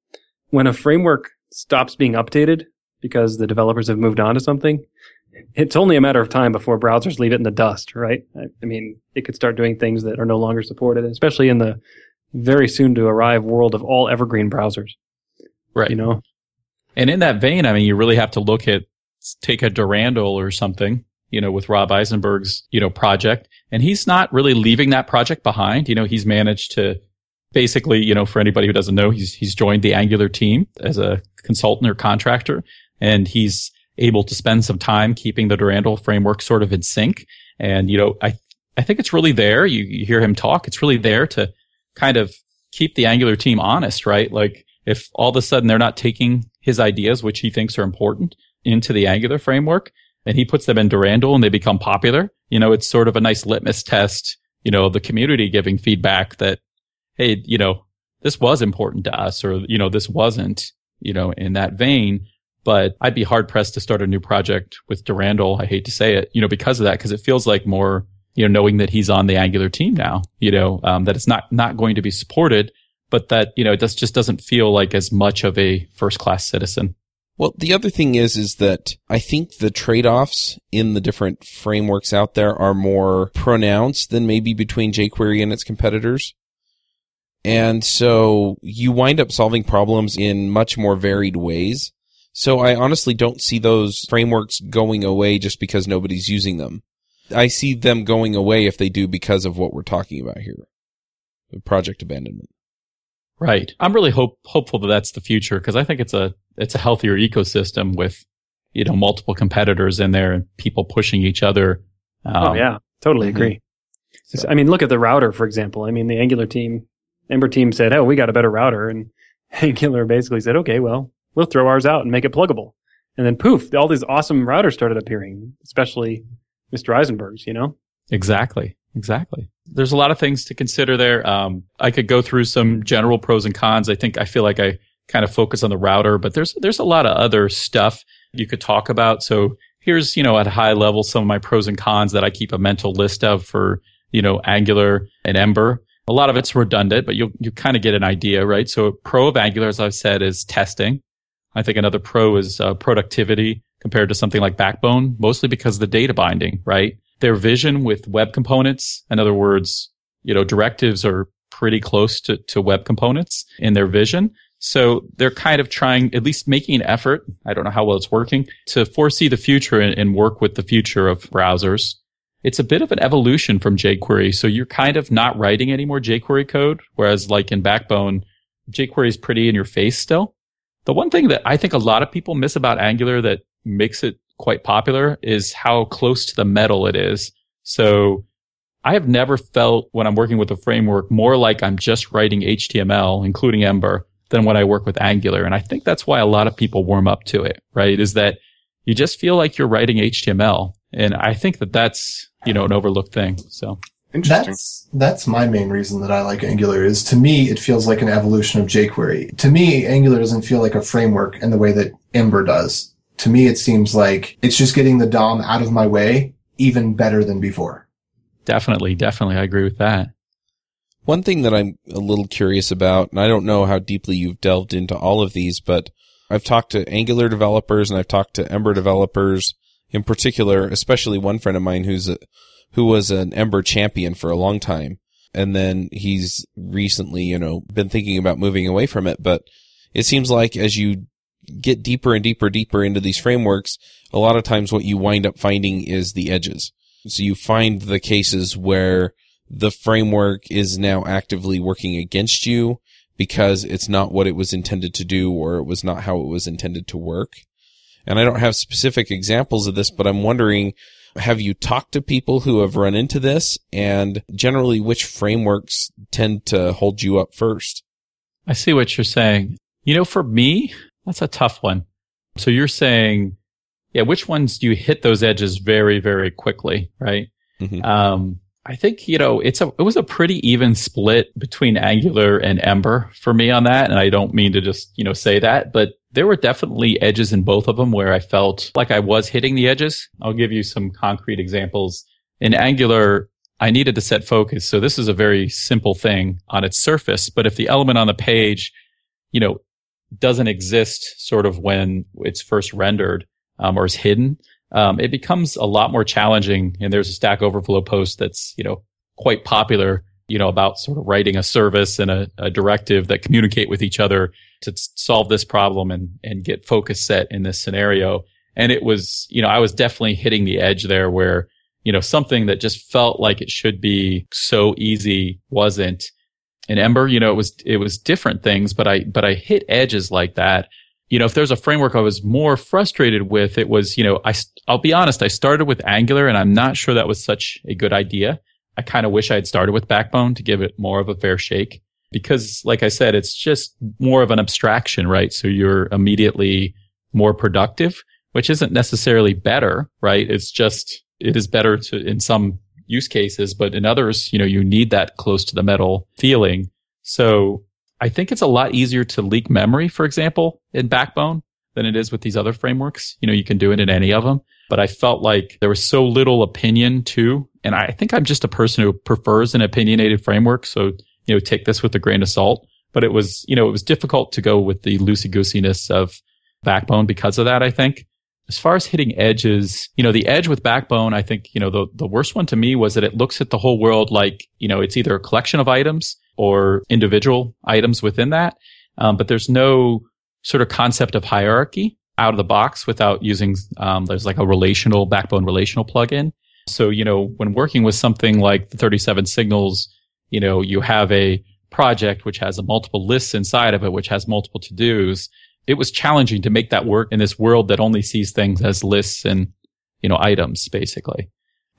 when a framework stops being updated because the developers have moved on to something, it's only a matter of time before browsers leave it in the dust, right? I, mean, it could start doing things that are no longer supported, especially in the very soon to arrive world of all evergreen browsers. Right. You know? And in that vein, I mean, you really have to look at, take a Durandal or something, you know, with Rob Eisenberg's, you know, project. And he's not really leaving that project behind. You know, he's managed to basically, you know, for anybody who doesn't know, he's he's joined the Angular team as a consultant or contractor, and he's able to spend some time keeping the Durandal framework sort of in sync. And you know, I I think it's really there. You, you hear him talk. It's really there to kind of keep the Angular team honest, right? Like if all of a sudden they're not taking his ideas, which he thinks are important, into the Angular framework, and he puts them in Durandal and they become popular, you know, it's sort of a nice litmus test, you know, the community giving feedback that hey, you know, this was important to us or, you know, this wasn't, you know, in that vein. But I'd be hard pressed to start a new project with Durandal. I hate to say it, you know, because of that, because it feels like more, you know, knowing that he's on the Angular team now, you know, um, that it's not, not going to be supported, but that, you know, it just doesn't feel like as much of a first class citizen. Well, the other thing is, is that I think the trade-offs in the different frameworks out there are more pronounced than maybe between jQuery and its competitors. And so you wind up solving problems in much more varied ways. So I honestly don't see those frameworks going away just because nobody's using them. I see them going away if they do because of what we're talking about here. Project abandonment. Right. I'm really hope, hopeful that that's the future because I think it's a, it's a healthier ecosystem with, you know, multiple competitors in there and people pushing each other. Um, oh yeah. Totally mm-hmm. agree. So. I mean, look at the router, for example. I mean, the Angular team Ember team said, "Oh, we got a better router," and Angular basically said, "Okay, well, we'll throw ours out and make it pluggable." And then poof, all these awesome routers started appearing, especially Mr. Eisenberg's, you know? Exactly. Exactly. There's a lot of things to consider there. Um, I could go through some general pros and cons. I think I feel like I kind of focus on the router, but there's there's a lot of other stuff you could talk about. So here's, you know, at a high level some of my pros and cons that I keep a mental list of for, you know, Angular and Ember. A lot of it's redundant, but you you kind of get an idea, right? So a pro of Angular, as I've said, is testing. I think another pro is uh, productivity compared to something like Backbone, mostly because the data binding, right? Their vision with web components, in other words, you know, directives are pretty close to, to web components in their vision. So they're kind of trying, at least making an effort. I don't know how well it's working to foresee the future and, and work with the future of browsers. It's a bit of an evolution from jQuery. So you're kind of not writing any more jQuery code. Whereas like in Backbone, jQuery is pretty in your face still. The one thing that I think a lot of people miss about Angular that makes it quite popular is how close to the metal it is. So I have never felt when I'm working with a framework more like I'm just writing HTML, including Ember, than when I work with Angular. And I think that's why a lot of people warm up to it, right? Is that you just feel like you're writing HTML. And I think that that's, you know, an overlooked thing. So Interesting. That's that's my main reason that I like Angular is to me it feels like an evolution of jQuery. To me, Angular doesn't feel like a framework in the way that Ember does. To me, it seems like it's just getting the DOM out of my way even better than before. definitely, definitely. I agree with that. One thing that I'm a little curious about, and I don't know how deeply you've delved into all of these, but I've talked to Angular developers and I've talked to Ember developers in particular, especially one friend of mine who's a, who was an Ember champion for a long time. And then he's recently, you know, been thinking about moving away from it. But it seems like as you get deeper and deeper, deeper into these frameworks, a lot of times what you wind up finding is the edges. So you find the cases where the framework is now actively working against you because it's not what it was intended to do or it was not how it was intended to work. And I don't have specific examples of this, but I'm wondering, have you talked to people who have run into this and generally which frameworks tend to hold you up first? I see what you're saying. You know, for me, that's a tough one. So you're saying, yeah, which ones do you hit those edges very, very quickly, right? Mhm. Um, I think, you know, it's a, it was a pretty even split between Angular and Ember for me on that. And I don't mean to just, you know, say that, but there were definitely edges in both of them where I felt like I was hitting the edges. I'll give you some concrete examples. In Angular, I needed to set focus. So this is a very simple thing on its surface. But if the element on the page, you know, doesn't exist sort of when it's first rendered um, or is hidden, um, it becomes a lot more challenging. And there's a Stack Overflow post that's you know quite popular, you know, about sort of writing a service and a, a directive that communicate with each other to s- solve this problem and and get focus set in this scenario. And it was, you know, I was definitely hitting the edge there where you know something that just felt like it should be so easy wasn't in Ember, you know, it was it was different things, but I but I hit edges like that. You know, if there's a framework I was more frustrated with, it was, you know, I I'll be honest, I started with Angular and I'm not sure that was such a good idea. I kind of wish I had started with Backbone to give it more of a fair shake because like I said, it's just more of an abstraction, right? So you're immediately more productive, which isn't necessarily better, right? It's just it is better to in some use cases, but in others, you know, you need that close to the metal feeling. So I think it's a lot easier to leak memory, for example, in Backbone than it is with these other frameworks. You know, you can do it in any of them, but I felt like there was so little opinion too. And I think I'm just a person who prefers an opinionated framework. So, you know, take this with a grain of salt, but it was, you know, it was difficult to go with the loosey goosiness of Backbone because of that, I think as far as hitting edges, you know, the edge with Backbone, I think, you know, the, the worst one to me was that it looks at the whole world like, you know, it's either a collection of items or individual items within that. Um, but there's no sort of concept of hierarchy out of the box without using, um, there's like a relational Backbone relational plugin. So, you know, when working with something like the 37 signals, you know, you have a project which has a multiple lists inside of it, which has multiple to dos it was challenging to make that work in this world that only sees things as lists and you know items basically.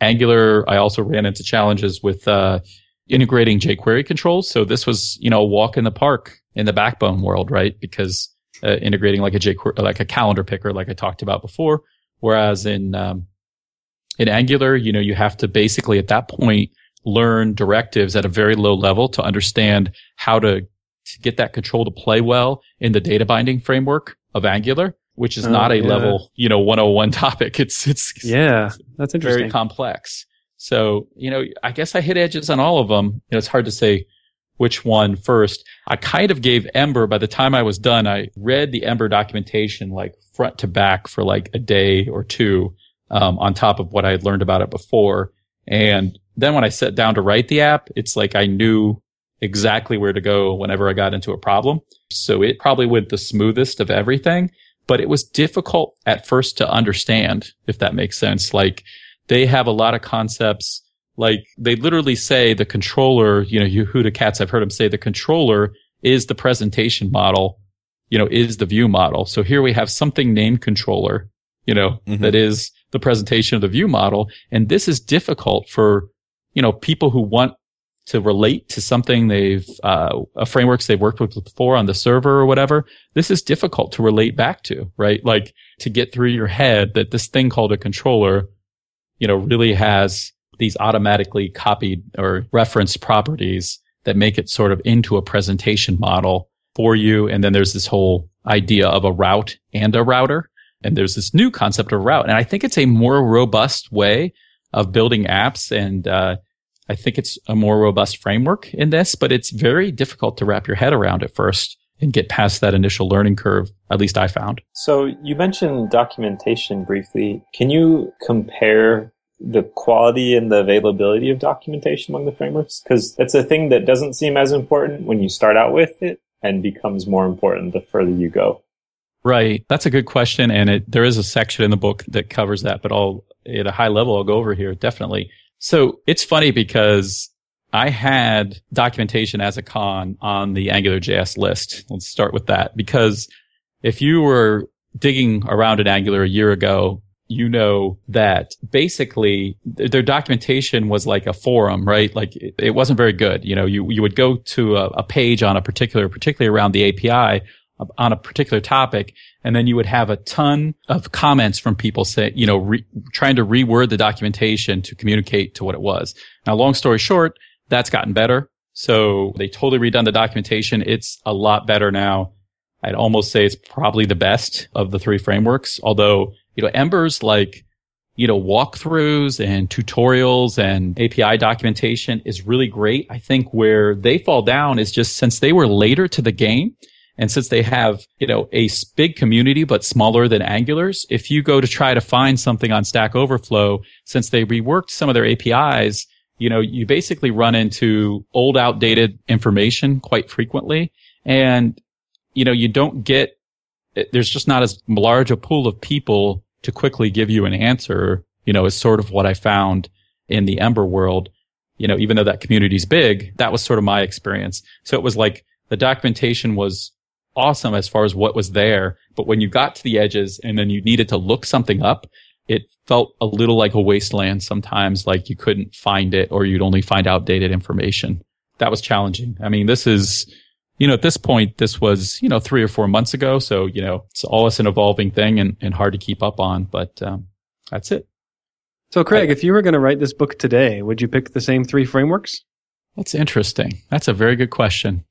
Angular i also ran into challenges with uh, integrating jquery controls. So this was you know a walk in the park in the backbone world right? Because uh, integrating like a jquery like a calendar picker like i talked about before. Whereas in um, in Angular, you know, you have to basically at that point learn directives at a very low level to understand how to, to get that control to play well in the data binding framework of Angular, which is Oh, not a yeah. level, you know, 101 topic. It's, it's Yeah, that's interesting. very complex. So, you know, I guess I hit edges on all of them. You know, it's hard to say which one first. I kind of gave Ember by the time I was done. I read the Ember documentation like front to back for like a day or two, um, on top of what I had learned about it before. And then when I sat down to write the app, it's like I knew exactly where to go whenever I got into a problem. So it probably went the smoothest of everything, but it was difficult at first to understand, if that makes sense. Like they have a lot of concepts. Like they literally say the controller, you know, Yehuda Katz, I've heard him say the controller is the presentation model, you know, is the view model. So here we have something named controller, you know, Mhm. that is the presentation of the view model. And this is difficult for, you know, people who want to relate to something they've, uh, frameworks they've worked with before on the server or whatever. This is difficult to relate back to, right? Like to get through your head that this thing called a controller, you know, really has these automatically copied or referenced properties that make it sort of into a presentation model for you. And then there's this whole idea of a route and a router. And there's this new concept of route. And I think it's a more robust way of building apps. And, uh, I think it's a more robust framework in this, but it's very difficult to wrap your head around at first and get past that initial learning curve. At least I found. So you mentioned documentation briefly. Can you compare the quality and the availability of documentation among the frameworks? Because it's a thing that doesn't seem as important when you start out with it and becomes more important the further you go. Right. That's a good question. And it, there is a section in the book that covers that, but I'll, at a high level, I'll go over here. Definitely. So it's funny because I had documentation as a con on the AngularJS list. Let's start with that because if you were digging around in Angular a year ago, you know that basically their documentation was like a forum, right? Like it, wasn't very good. You know, you, you would go to a, a page on a particular, particularly around the API uh, on a particular topic. And then you would have a ton of comments from people say, you know, re- trying to reword the documentation to communicate to what it was. Now, long story short, that's gotten better. So they totally redone the documentation. It's a lot better now. I'd almost say it's probably the best of the three frameworks. Although, you know, Ember's like, you know, walkthroughs and tutorials and API documentation is really great. I think where they fall down is just since they were later to the game and since they have, you know, a big community, but smaller than Angular's, if you go to try to find something on Stack Overflow, since they reworked some of their APIs, you know, you basically run into old, outdated information quite frequently. And, you know, you don't get, eh, there's just not as large a pool of people to quickly give you an answer, you know, is sort of what I found in the Ember world. You know, even though that community is big, that was sort of my experience. So it was like the documentation was awesome as far as what was there. But when you got to the edges and then you needed to look something up, it felt a little like a wasteland sometimes, like you couldn't find it or you'd only find outdated information. That was challenging. I mean, this is, you know, at this point, this was, you know, three or four months ago. So, you know, it's always an evolving thing and, and hard to keep up on, but, um, that's it. So, Craig, if you were going to write this book today, would you pick the same three frameworks? That's interesting. That's a very good question.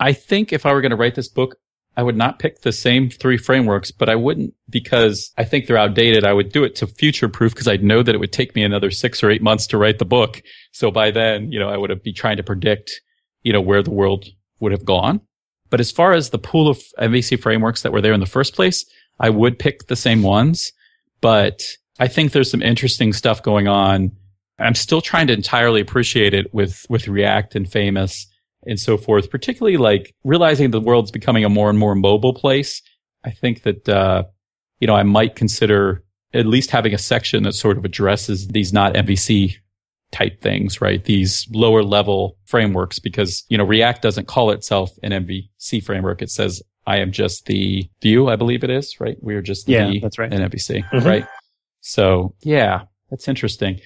I think if I were going to write this book, I would not pick the same three frameworks, but I wouldn't because I think they're outdated. I would do it to future proof because I'd know that it would take me another six or eight months to write the book. So by then, you know, I would be trying to predict, you know, where the world would have gone. But as far as the pool of MVC frameworks that were there in the first place, I would pick the same ones, but I think there's some interesting stuff going on. I'm still trying to entirely appreciate it with, with React and Famous and so forth, particularly like realizing the world's becoming a more and more mobile place. I think that, uh, you know, I might consider at least having a section that sort of addresses these not MVC type things, right? These lower level frameworks, because, you know, React doesn't call itself an MVC framework. It says, I am just the view, I believe it is, right? We are just the Yeah, V that's right. in MVC, Mhm. right? So yeah, that's interesting.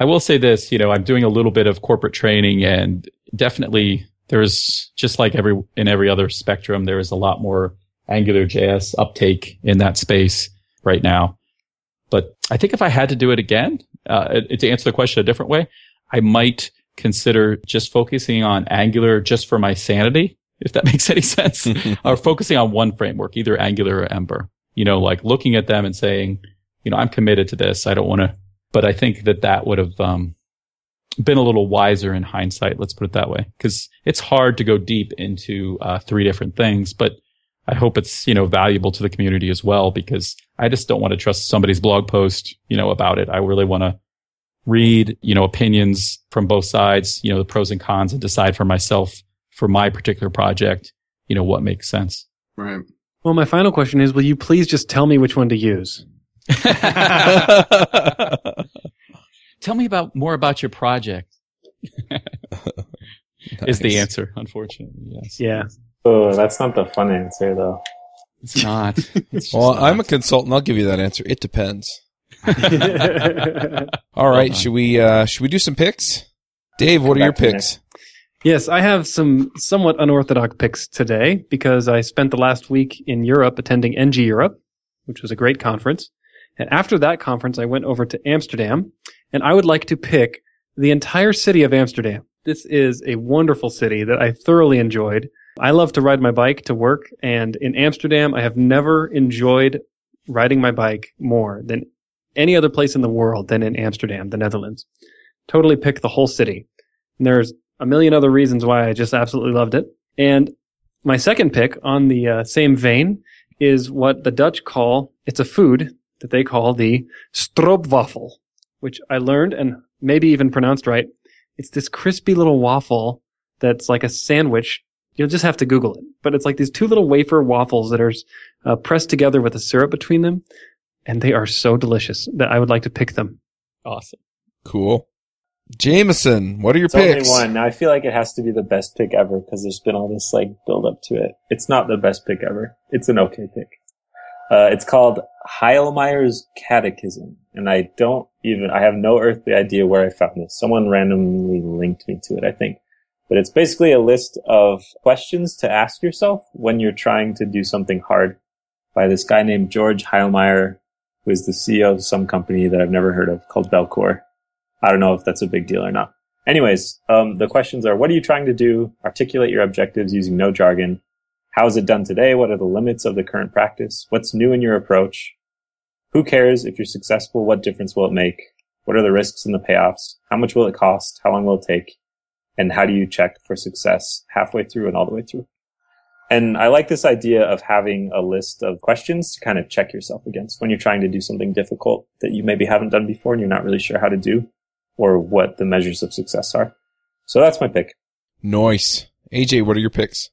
I will say this, you know, I'm doing a little bit of corporate training and definitely there's just like every, in every other spectrum, there is a lot more Angular JS uptake in that space right now. But I think if I had to do it again, uh, to answer the question a different way, I might consider just focusing on Angular just for my sanity, if that makes any sense, or focusing on one framework, either Angular or Ember. You know, like looking at them and saying, you know, I'm committed to this. I don't want to, but I think that that would have, um, been a little wiser in hindsight. Let's put it that way. Cause it's hard to go deep into, uh, three different things, but I hope it's, you know, valuable to the community as well because I just don't want to trust somebody's blog post, you know, about it. I really want to read, you know, opinions from both sides, you know, the pros and cons and decide for myself for my particular project, you know, what makes sense. Right. Well, my final question is, will you please just tell me which one to use? Tell me about more about your project. Is the answer, unfortunately. Yes. Yeah. Oh, that's not the fun answer though. It's not. It's Well, not. I'm a consultant. I'll give you that answer. It depends. All right, Well should we uh should we do some picks? Dave, what are your Back to me. picks? Yes, I have some somewhat unorthodox picks today because I spent the last week in Europe attending NG Europe, which was a great conference. And after that conference, I went over to Amsterdam, and I would like to pick the entire city of Amsterdam. This is a wonderful city that I thoroughly enjoyed. I love to ride my bike to work, and in Amsterdam, I have never enjoyed riding my bike more than any other place in the world than in Amsterdam, the Netherlands. Totally pick the whole city. And there's a million other reasons why I just absolutely loved it. And my second pick on the uh, same vein is what the Dutch call, it's a food that they call the stroopwafel, which I learned and maybe even pronounced right. It's this crispy little waffle that's like a sandwich. You'll just have to Google it. But it's like these two little wafer waffles that are uh, pressed together with a syrup between them. And they are so delicious that I would like to pick them. awesome. Cool. Jamison, what are your It's picks? only one. Now I feel like it has to be the best pick ever because there's been all this like build up to it. It's not the best pick ever. It's an okay pick. Uh, it's called Heilmeier's Catechism, and I don't even I have no earthly idea where I found this. Someone randomly linked me to it, I think. But it's basically a list of questions to ask yourself when you're trying to do something hard by this guy named George Heilmeier, who is the CEO of some company that I've never heard of called Bellcore. I don't know if that's a big deal or not. Anyways, um, the questions are: What are you trying to do? Articulate your objectives using no jargon. How is it done today? What are the limits of the current practice? What's new in your approach? Who cares if you're successful? What difference will it make? What are the risks and the payoffs? How much will it cost? How long will it take? And how do you check for success halfway through and all the way through? And I like this idea of having a list of questions to kind of check yourself against when you're trying to do something difficult that you maybe haven't done before and you're not really sure how to do or what the measures of success are. So that's my pick. Nice. AJ, what are your picks?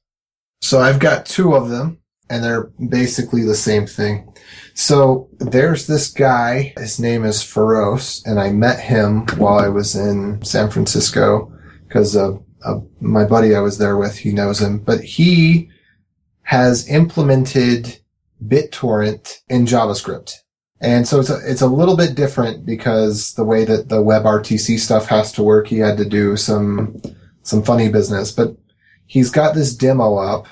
So I've got two of them and they're basically the same thing. So there's this guy, his name is Feross, and I met him while I was in San Francisco because of, of my buddy I was there with, he knows him, but he has implemented BitTorrent in JavaScript. And so it's a, it's a little bit different because the way that the WebRTC stuff has to work, he had to do some, some funny business, but he's got this demo up.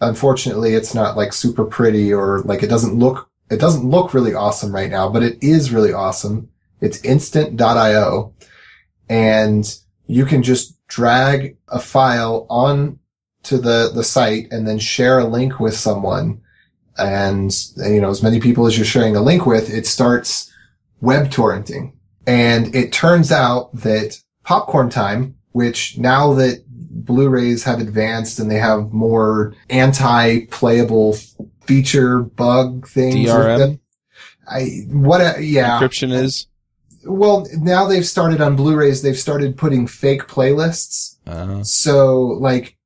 Unfortunately, it's not like super pretty or like it doesn't look, it doesn't look really awesome right now, but it is really awesome. It's instant.io and you can just drag a file on to the, the site and then share a link with someone. And, you know, as many people as you're sharing a link with, it starts web torrenting. And it turns out that popcorn time, which now that Blu-rays have advanced and they have more anti-playable feature bug things. DRM. I what? A, yeah. encryption is. Well, now they've started on Blu-rays. They've started putting fake playlists. Uh, So, like,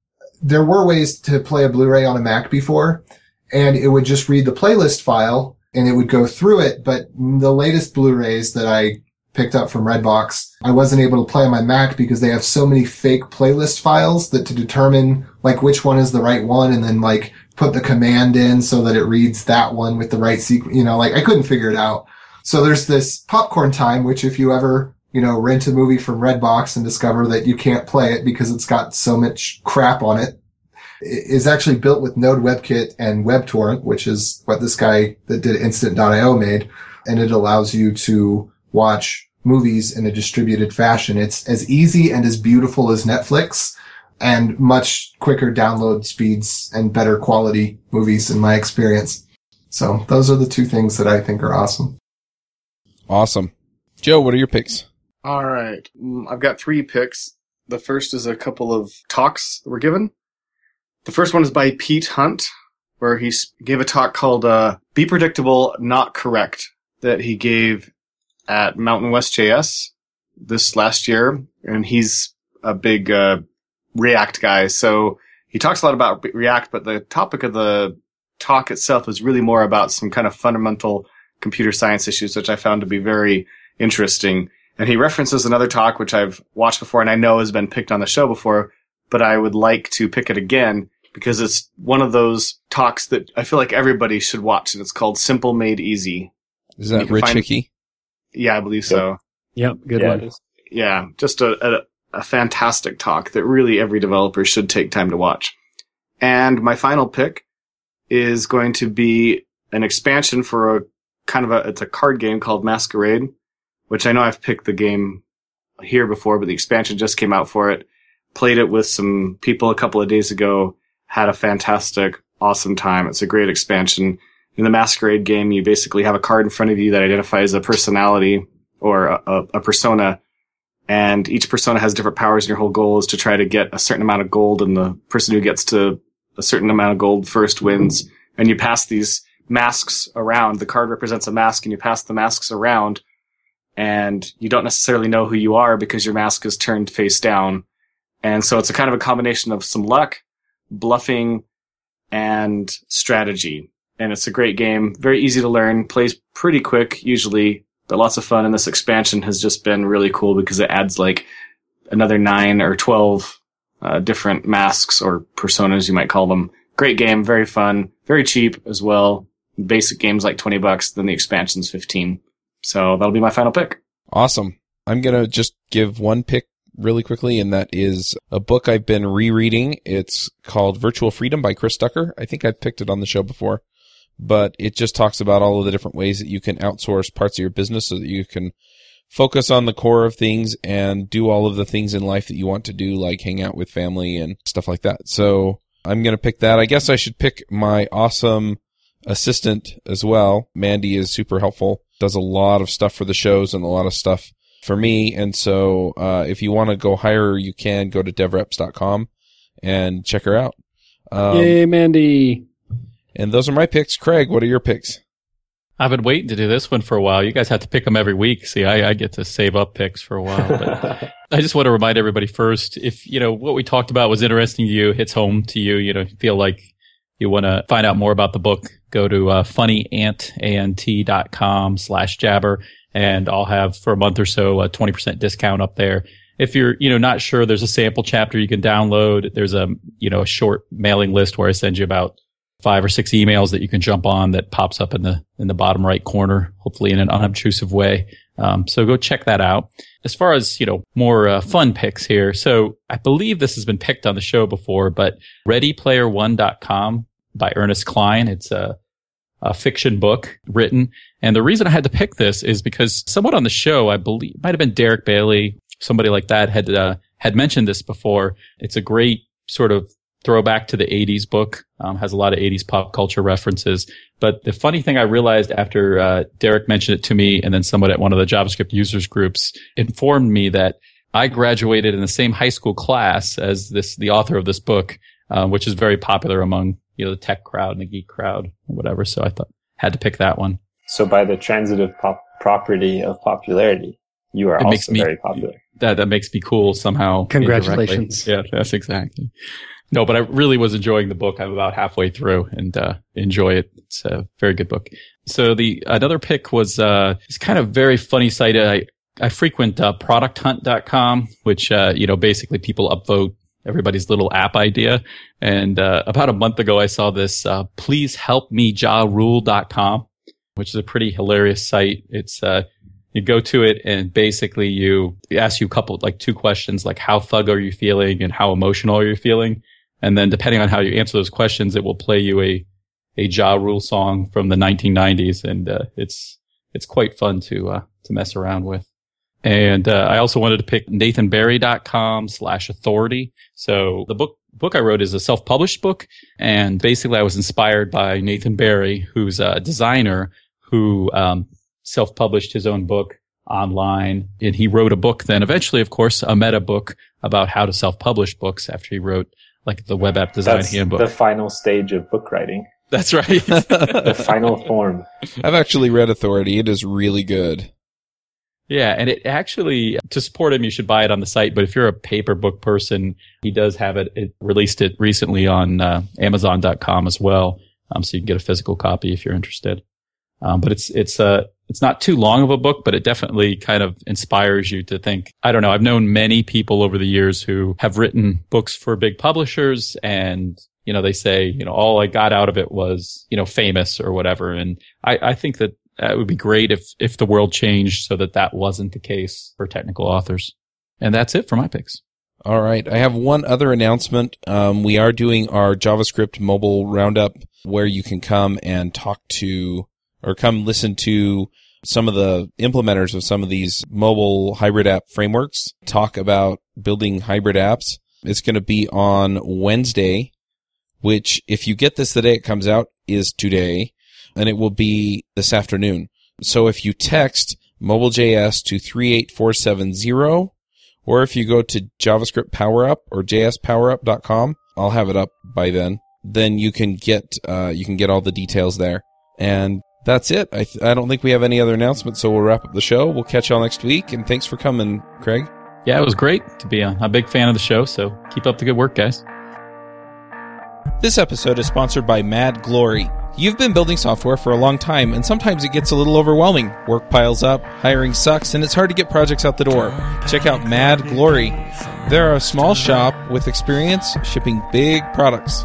there were ways to play a Blu-ray on a Mac before, and it would just read the playlist file and it would go through it. But the latest Blu-rays that I picked up from Redbox, I wasn't able to play on my Mac because they have so many fake playlist files that to determine like which one is the right one and then like put the command in so that it reads that one with the right sequence, you know, like I couldn't figure it out. So there's this popcorn time, which if you ever, you know, rent a movie from Redbox and discover that you can't play it because it's got so much crap on it, is actually built with Node WebKit and WebTorrent, which is what this guy that did Instant.io made. And it allows you to watch movies in a distributed fashion. It's as easy and as beautiful as Netflix and much quicker download speeds and better quality movies in my experience. So those are the two things that I think are awesome. Awesome. Joe, what are your picks? All right. Mm, I've got three picks. The first is a couple of talks that were given. The first one is by Pete Hunt, where he gave a talk called uh, Be Predictable, Not Correct, that he gave at Mountain West JS this last year. And he's a big uh, React guy. So he talks a lot about React, but the topic of the talk itself is really more about some kind of fundamental computer science issues, which I found to be very interesting. And he references another talk, which I've watched before and I know has been picked on the show before, but I would like to pick it again because it's one of those talks that I feel like everybody should watch. And it's called Simple Made Easy. Is that Rich find, Hickey? Yeah, I believe so. Yep, good yeah, one. Yeah, just a, a, a fantastic talk that really every developer should take time to watch. And my final pick is going to be an expansion for a kind of a, it's a card game called Masquerade, which I know I've picked the game here before, but the expansion just came out for it. Played it with some people a couple of days ago, had a fantastic, awesome time. It's a great expansion. In the Masquerade game, you basically have a card in front of you that identifies a personality or a, a, persona. And each persona has different powers and your whole goal is to try to get a certain amount of gold and the person who gets to a certain amount of gold first wins. And you pass these masks around. The card represents a mask and you pass the masks around. And you don't necessarily know who you are because your mask is turned face down. And so it's a kind of a combination of some luck bluffing and strategy and it's a great game very easy to learn plays pretty quick usually but lots of fun. And this expansion has just been really cool because it adds like another nine or 12 uh, different masks or personas, you might call them. Great game, very fun, very cheap as well. Basic games like 20 bucks, then the expansion's 15. So that'll be my final pick. Awesome. I'm going to just give one pick really quickly, and that is a book I've been rereading. It's called Virtual Freedom by Chris Ducker. I think I've picked it on the show before but it just talks about all of the different ways that you can outsource parts of your business so that you can focus on the core of things and do all of the things in life that you want to do, like hang out with family and stuff like that. So I'm going to pick that. I guess I should pick my awesome assistant as well. Mandy is super helpful, does a lot of stuff for the shows and a lot of stuff for me. And so, uh, if you want to go hire her, you can go to devreps.com and check her out. Um, Yay, Mandy. And those are my picks. Craig, what are your picks? I've been waiting to do this one for a while. You guys have to pick them every week. See, I, I get to save up picks for a while. But I just want to remind everybody first, if, you know, what we talked about was interesting to you, hits home to you, you know, feel like you want to find out more about the book, go to uh, funnyant.com slash jabber. And I'll have for a month or so a 20% discount up there. If you're, you know, not sure, there's a sample chapter you can download. There's a, you know, a short mailing list where I send you about five or six emails that you can jump on that pops up in the in the bottom right corner, hopefully in an unobtrusive way. Um, so go check that out. As far as you know, more uh, fun picks here. So I believe this has been picked on the show before, but ReadyPlayerOne.com by Ernest Cline. It's a, a fiction book written, and the reason I had to pick this is because someone on the show, I believe, might have been Derick Bailey, somebody like that, had uh, had mentioned this before. It's a great sort of throwback to the 80s book. Um, has a lot of 80s pop culture references. But the funny thing I realized after uh, Derick mentioned it to me, and then someone at one of the JavaScript users groups informed me that I graduated in the same high school class as this the author of this book, uh, which is very popular among you know the tech crowd and the geek crowd, or whatever. So I thought had to pick that one. So by the transitive pop- property of popularity, you are it also me, very popular. That that makes me cool somehow. Congratulations! Yeah, that's exactly. No, but I really was enjoying the book. I'm about halfway through and uh, enjoy it. It's a very good book. So the another pick was uh, it's kind of very funny site. I I frequent uh, producthunt.com, which uh, you know basically people upvote everybody's little app idea. And uh, about a month ago, I saw this uh, please help me jarule.com, which is a pretty hilarious site. It's uh, you go to it and basically you ask you a couple like two questions like how thug are you feeling and how emotional are you feeling and then depending on how you answer those questions, it will play you a, a Ja Rule song from the 1990s. And, uh, it's, it's quite fun to, uh, to mess around with. And uh, I also wanted to pick nathanbarry.com slash authority. So the book book I wrote is a self-published book. And basically I was inspired by Nathan Barry, who's a designer who um, self-published his own book online. And he wrote a book then eventually, of course, a meta book about how to self-publish books after he wrote like the web app design That's handbook. the final stage of book writing. That's right. The final form. I've actually read Authority. It is really good. Yeah, and it actually to support him, you should buy it on the site. But if you're a paper book person, he does have it. It released it recently on uh, Amazon.com as well, um, so you can get a physical copy if you're interested. Um, but it's it's uh it's not too long of a book, but it definitely kind of inspires you to think. I don't know. I've known many people over the years who have written books for big publishers, and you know they say you know all I got out of it was you know famous or whatever. And I, I think that it would be great if if the world changed so that that wasn't the case for technical authors. And that's it for my picks. All right. I have one other announcement. Um, we are doing our JavaScript mobile roundup where you can come and talk to or come listen to some of the implementers of some of these mobile hybrid app frameworks talk about building hybrid apps. It's going to be on Wednesday, which if you get this the day it comes out is today and it will be this afternoon. So if you text mobile.js to 38470 or if you go to JavaScript PowerUp or jsppowerup.com, I'll have it up by then. Then you can get uh, you can get all the details there. And that's it. I, th- I don't think we have any other announcements, so we'll wrap up the show. We'll catch y'all next week, and thanks for coming, Craig. Yeah, it was great to be on. I'm a big fan of the show, so keep up the good work, guys. This episode is sponsored by Mad Glory. You've been building software for a long time, and sometimes it gets a little overwhelming. Work piles up, hiring sucks, and it's hard to get projects out the door. Check out Mad Glory. They're a small shop with experience shipping big products.